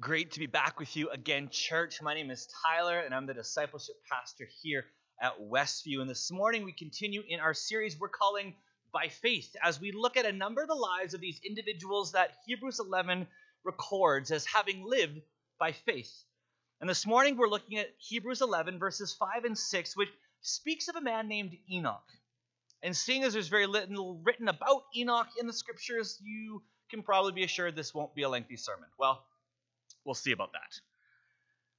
Great to be back with you again, church. My name is Tyler, and I'm the discipleship pastor here at Westview. And this morning, we continue in our series we're calling By Faith as we look at a number of the lives of these individuals that Hebrews 11 records as having lived by faith. And this morning, we're looking at Hebrews 11, verses 5 and 6, which speaks of a man named Enoch. And seeing as there's very little written about Enoch in the scriptures, you can probably be assured this won't be a lengthy sermon. Well, We'll see about that.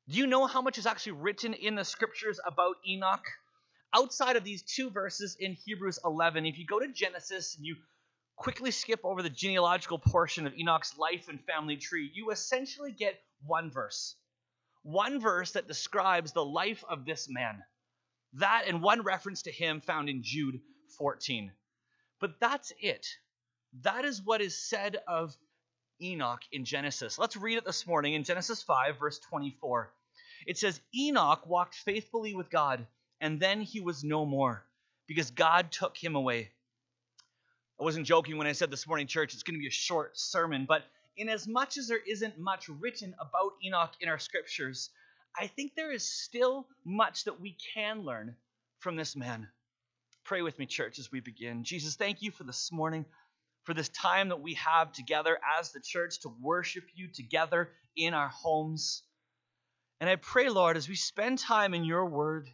Do you know how much is actually written in the scriptures about Enoch? Outside of these two verses in Hebrews 11, if you go to Genesis and you quickly skip over the genealogical portion of Enoch's life and family tree, you essentially get one verse. One verse that describes the life of this man. That and one reference to him found in Jude 14. But that's it. That is what is said of Enoch in Genesis. Let's read it this morning in Genesis 5, verse 24. It says, Enoch walked faithfully with God, and then he was no more, because God took him away. I wasn't joking when I said this morning, church, it's going to be a short sermon, but in as much as there isn't much written about Enoch in our scriptures, I think there is still much that we can learn from this man. Pray with me, church, as we begin. Jesus, thank you for this morning for this time that we have together as the church to worship you together in our homes. And I pray, Lord, as we spend time in your word,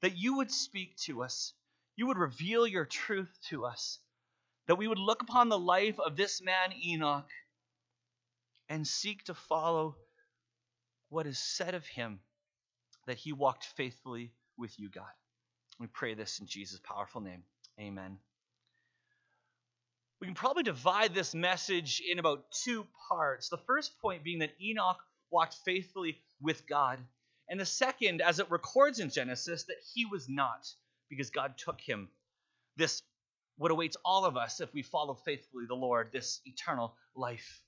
that you would speak to us, you would reveal your truth to us, that we would look upon the life of this man, Enoch, and seek to follow what is said of him, that he walked faithfully with you, God. We pray this in Jesus' powerful name. Amen we can probably divide this message in about two parts. The first point being that Enoch walked faithfully with God. And the second, as it records in Genesis, that he was not, because God took him. This, what awaits all of us if we follow faithfully the Lord, this eternal life.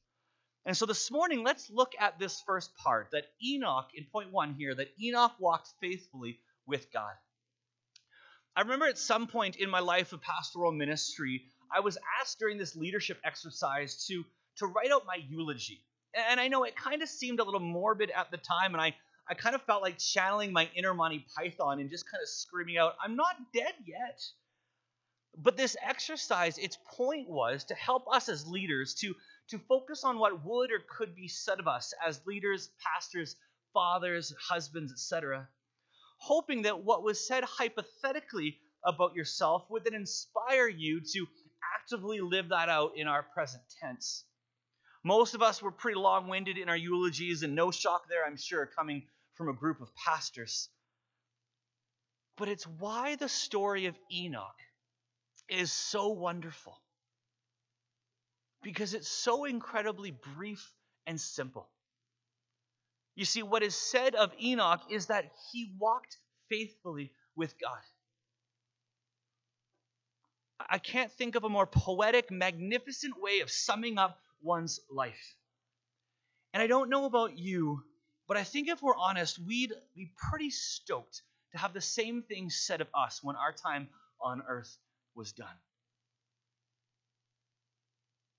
And so this morning, let's look at this first part that Enoch, in point one here, that Enoch walked faithfully with God. I remember at some point in my life of pastoral ministry, I was asked during this leadership exercise to to write out my eulogy. And I know it kind of seemed a little morbid at the time, and I, I kind of felt like channeling my inner Monty Python and just kind of screaming out, I'm not dead yet. But this exercise, its point was to help us as leaders to, to focus on what would or could be said of us as leaders, pastors, fathers, husbands, etc. Hoping that what was said hypothetically about yourself would then inspire you to actively live that out in our present tense. Most of us were pretty long winded in our eulogies, and no shock there, I'm sure, coming from a group of pastors. But it's why the story of Enoch is so wonderful. Because it's so incredibly brief and simple. You see, what is said of Enoch is that he walked faithfully with God. I can't think of a more poetic, magnificent way of summing up one's life. And I don't know about you, but I think if we're honest, we'd be pretty stoked to have the same thing said of us when our time on earth was done.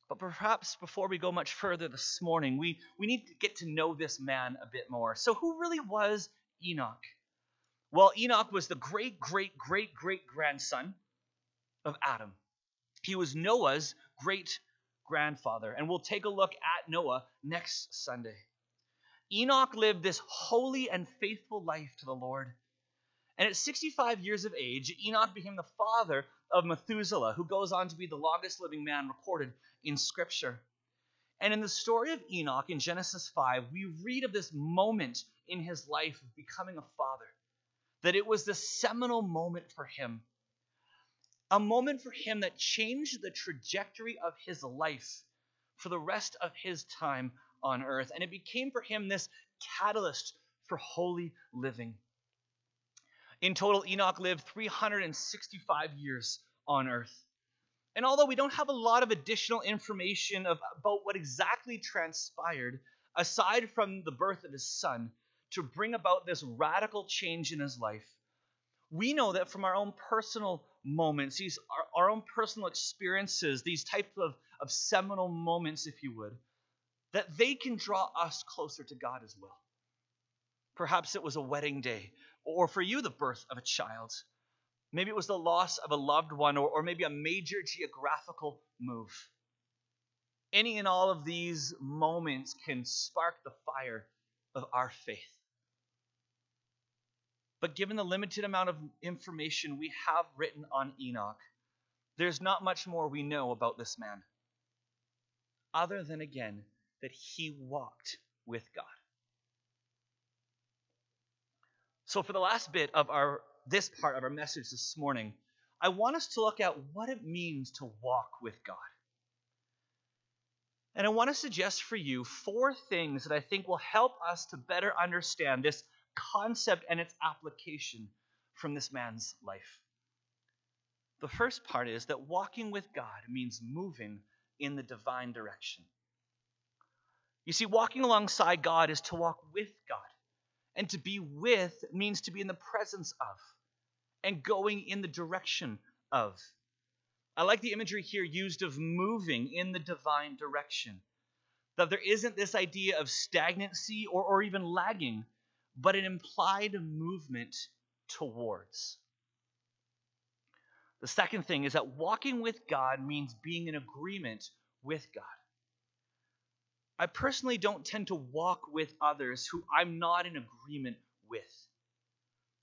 But perhaps before we go much further this morning, we, we need to get to know this man a bit more. So, who really was Enoch? Well, Enoch was the great, great, great, great grandson of Adam. He was Noah's great grandfather, and we'll take a look at Noah next Sunday. Enoch lived this holy and faithful life to the Lord. And at 65 years of age, Enoch became the father of Methuselah, who goes on to be the longest living man recorded in Scripture. And in the story of Enoch in Genesis 5, we read of this moment in his life of becoming a father, that it was the seminal moment for him a moment for him that changed the trajectory of his life for the rest of his time on earth. And it became for him this catalyst for holy living. In total, Enoch lived 365 years on earth. And although we don't have a lot of additional information about what exactly transpired, aside from the birth of his son, to bring about this radical change in his life, we know that from our own personal moments, these our, our own personal experiences, these types of, of seminal moments, if you would, that they can draw us closer to God as well. Perhaps it was a wedding day, or for you, the birth of a child. Maybe it was the loss of a loved one, or, or maybe a major geographical move. Any and all of these moments can spark the fire of our faith. But given the limited amount of information we have written on Enoch, there's not much more we know about this man, other than again that he walked with God. So, for the last bit of our this part of our message this morning, I want us to look at what it means to walk with God. And I want to suggest for you four things that I think will help us to better understand this concept and its application from this man's life. The first part is that walking with God means moving in the divine direction. You see, walking alongside God is to walk with God. And to be with means to be in the presence of and going in the direction of. I like the imagery here used of moving in the divine direction. That there isn't this idea of stagnancy or, or even lagging, but an implied movement towards. The second thing is that walking with God means being in agreement with God. I personally don't tend to walk with others who I'm not in agreement with.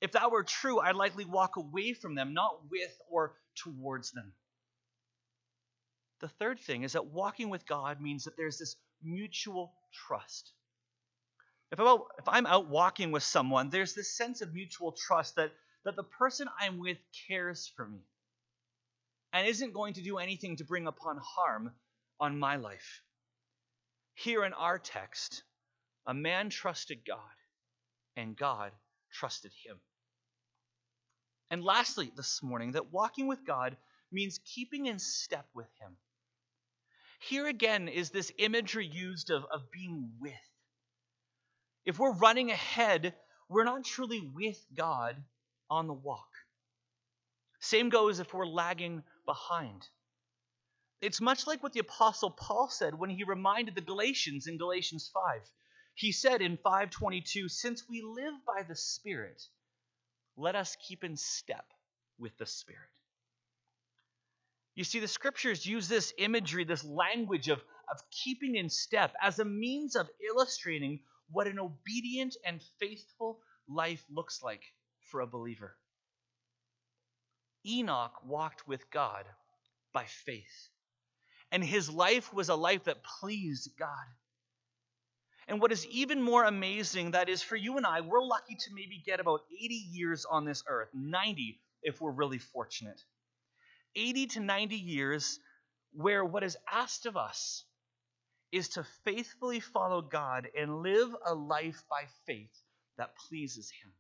If that were true, I'd likely walk away from them, not with or towards them. The third thing is that walking with God means that there's this mutual trust. If I'm, out, if I'm out walking with someone, there's this sense of mutual trust that, that the person I'm with cares for me and isn't going to do anything to bring upon harm on my life. Here in our text, a man trusted God, and God trusted him. And lastly, this morning, that walking with God means keeping in step with him. Here again is this imagery used of, of being with. If we're running ahead, we're not truly with God on the walk. Same goes if we're lagging behind. It's much like what the apostle Paul said when he reminded the Galatians in Galatians 5. He said in 522, "Since we live by the Spirit, let us keep in step with the Spirit." You see, the scriptures use this imagery, this language of, of keeping in step, as a means of illustrating what an obedient and faithful life looks like for a believer. Enoch walked with God by faith, and his life was a life that pleased God. And what is even more amazing, that is for you and I, we're lucky to maybe get about 80 years on this earth, 90 if we're really fortunate. 80 to 90 years where what is asked of us is to faithfully follow God and live a life by faith that pleases Him.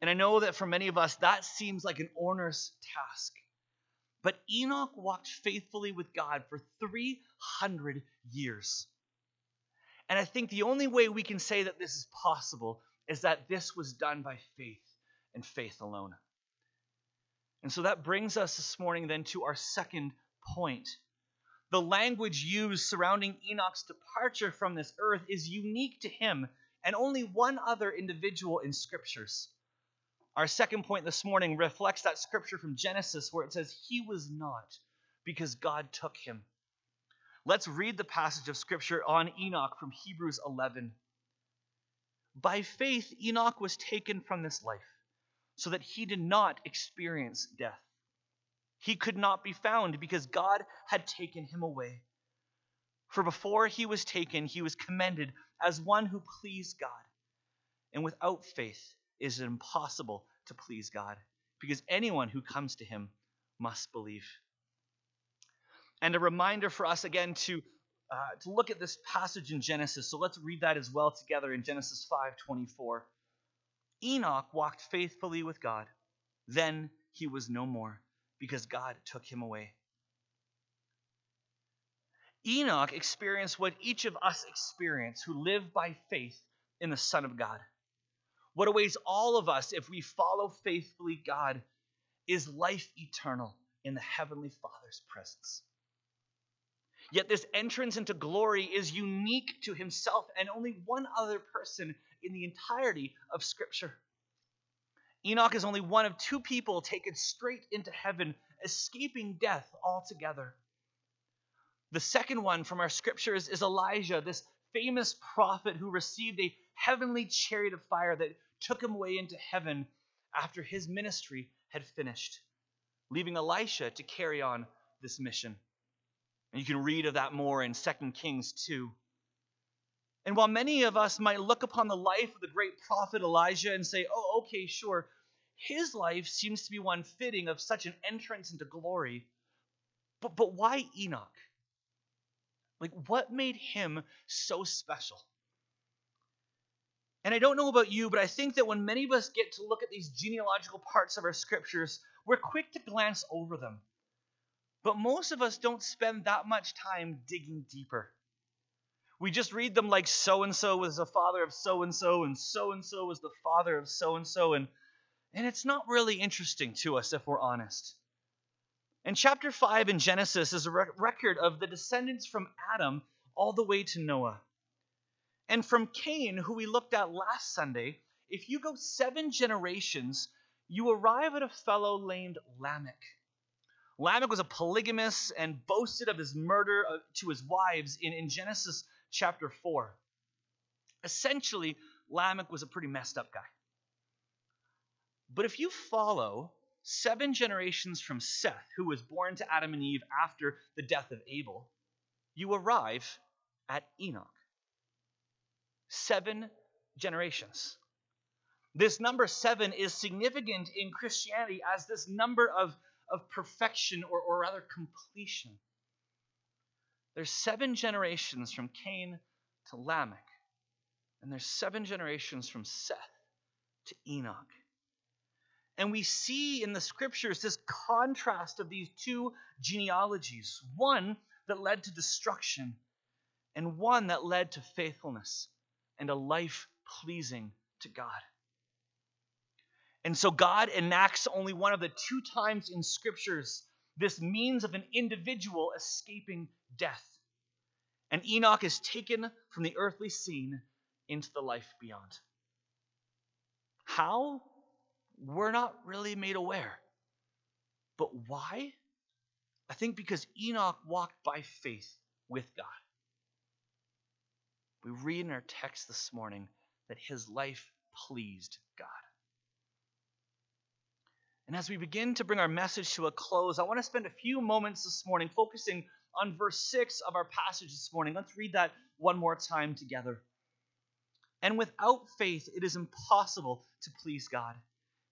And I know that for many of us, that seems like an onerous task. But Enoch walked faithfully with God for 300 years. And I think the only way we can say that this is possible is that this was done by faith and faith alone. And so that brings us this morning then to our second point. The language used surrounding Enoch's departure from this earth is unique to him and only one other individual in scriptures. Our second point this morning reflects that scripture from Genesis where it says, He was not because God took him. Let's read the passage of scripture on Enoch from Hebrews 11. By faith, Enoch was taken from this life so that he did not experience death. He could not be found because God had taken him away. For before he was taken, he was commended as one who pleased God. And without faith, is it impossible to please God because anyone who comes to him must believe. And a reminder for us again to uh, to look at this passage in Genesis. So let's read that as well together in Genesis 5:24. Enoch walked faithfully with God. Then he was no more because God took him away. Enoch experienced what each of us experience who live by faith in the Son of God. What awaits all of us if we follow faithfully God is life eternal in the Heavenly Father's presence. Yet this entrance into glory is unique to himself and only one other person in the entirety of Scripture. Enoch is only one of two people taken straight into heaven, escaping death altogether. The second one from our scriptures is Elijah, this famous prophet who received a heavenly chariot of fire that took him away into heaven after his ministry had finished, leaving Elisha to carry on this mission. And you can read of that more in 2 Kings 2. And while many of us might look upon the life of the great prophet Elijah and say, oh, okay, sure, his life seems to be one fitting of such an entrance into glory. But, but why Enoch? Like, what made him so special? And I don't know about you, but I think that when many of us get to look at these genealogical parts of our scriptures, we're quick to glance over them. But most of us don't spend that much time digging deeper. We just read them like so and so was the father of so and so, and so and so was the father of so and so, and and it's not really interesting to us if we're honest. And chapter 5 in Genesis is a record of the descendants from Adam all the way to Noah. And from Cain, who we looked at last Sunday, if you go seven generations, you arrive at a fellow named Lamech. Lamech was a polygamist and boasted of his murder uh, to his wives in, in Genesis chapter 4. Essentially, Lamech was a pretty messed up guy. But if you follow seven generations from Seth, who was born to Adam and Eve after the death of Abel, you arrive at Enoch. Seven generations. This number seven is significant in Christianity as this number of, of perfection or, or rather completion. There's seven generations from Cain to Lamech, and there's seven generations from Seth to Enoch. And we see in the scriptures this contrast of these two genealogies one that led to destruction, and one that led to faithfulness and a life pleasing to God. And so God enacts only one of the two times in scriptures this means of an individual escaping death. And Enoch is taken from the earthly scene into the life beyond. How? we're not really made aware. But why? I think because Enoch walked by faith with God. We read in our text this morning that his life pleased God. And as we begin to bring our message to a close, I want to spend a few moments this morning focusing on verse 6 of our passage this morning. Let's read that one more time together. And without faith, it is impossible to please God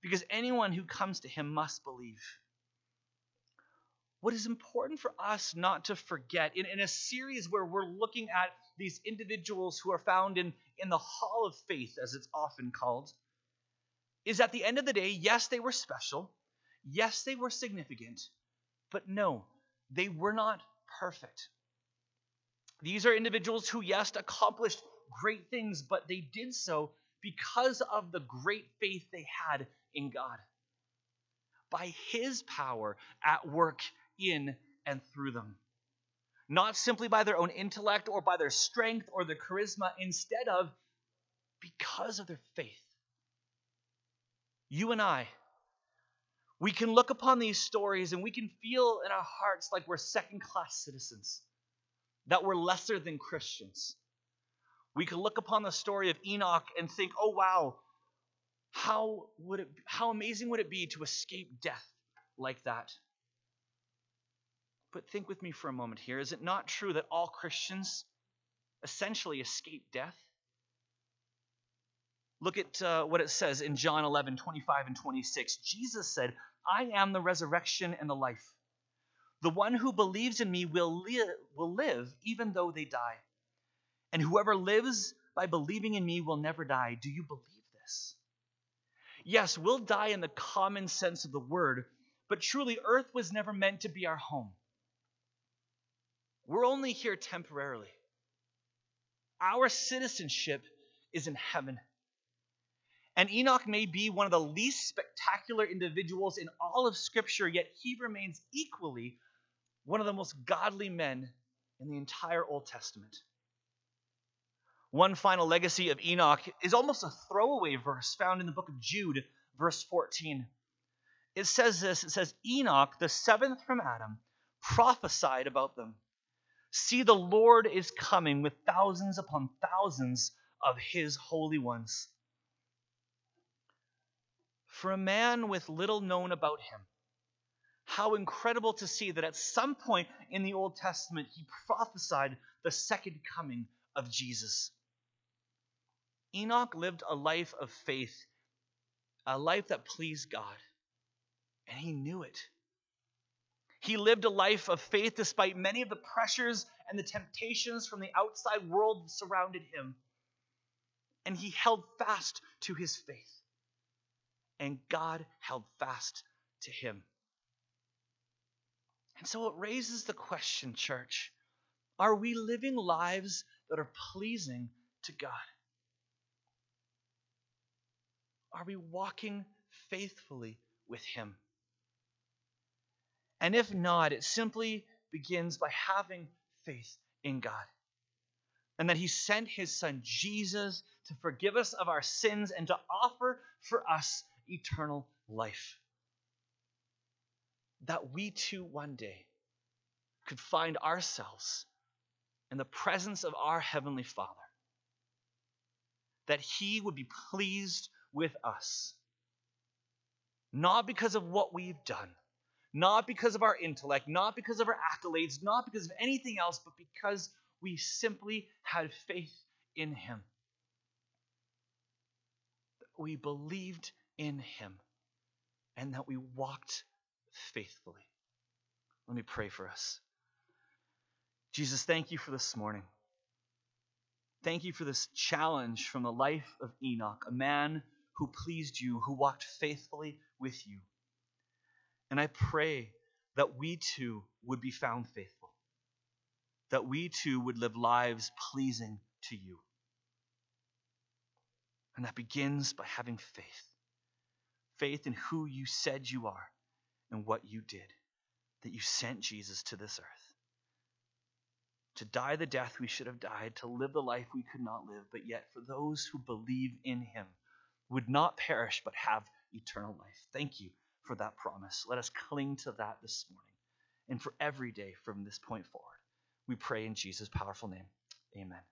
because anyone who comes to him must believe. What is important for us not to forget in, in a series where we're looking at these individuals who are found in, in the hall of faith, as it's often called, is at the end of the day, yes, they were special. Yes, they were significant. But no, they were not perfect. These are individuals who, yes, accomplished great things, but they did so because of the great faith they had in God. By His power at work in and through them. Not simply by their own intellect or by their strength or their charisma, instead of because of their faith. You and I, we can look upon these stories and we can feel in our hearts like we're second class citizens, that we're lesser than Christians. We can look upon the story of Enoch and think, oh, wow, how would it how amazing would it be to escape death like that? But think with me for a moment here. Is it not true that all Christians essentially escape death? Look at uh, what it says in John 11, 25 and 26. Jesus said, I am the resurrection and the life. The one who believes in me will, li- will live even though they die. And whoever lives by believing in me will never die. Do you believe this? Yes, we'll die in the common sense of the word, but truly, earth was never meant to be our home. We're only here temporarily. Our citizenship is in heaven. And Enoch may be one of the least spectacular individuals in all of Scripture, yet he remains equally one of the most godly men in the entire Old Testament. One final legacy of Enoch is almost a throwaway verse found in the book of Jude, verse 14. It says this it says, Enoch, the seventh from Adam, prophesied about them. See, the Lord is coming with thousands upon thousands of his holy ones. For a man with little known about him, how incredible to see that at some point in the Old Testament he prophesied the second coming of Jesus. Enoch lived a life of faith, a life that pleased God, and he knew it. He lived a life of faith despite many of the pressures and the temptations from the outside world that surrounded him. And he held fast to his faith. And God held fast to him. And so it raises the question, church are we living lives that are pleasing to God? Are we walking faithfully with Him? And if not, it simply begins by having faith in God. And that He sent His Son Jesus to forgive us of our sins and to offer for us eternal life. That we too one day could find ourselves in the presence of our Heavenly Father. That He would be pleased with us. Not because of what we've done, not because of our intellect, not because of our accolades, not because of anything else, but because we simply had faith in Him. We believed in Him and that we walked faithfully. Let me pray for us. Jesus, thank you for this morning. Thank you for this challenge from the life of Enoch, a man who pleased you, who walked faithfully with you. And I pray that we too would be found faithful, that we too would live lives pleasing to you. And that begins by having faith faith in who you said you are and what you did, that you sent Jesus to this earth to die the death we should have died, to live the life we could not live, but yet for those who believe in him would not perish but have eternal life. Thank you for that promise. Let us cling to that this morning and for every day from this point forward. We pray in Jesus' powerful name. Amen.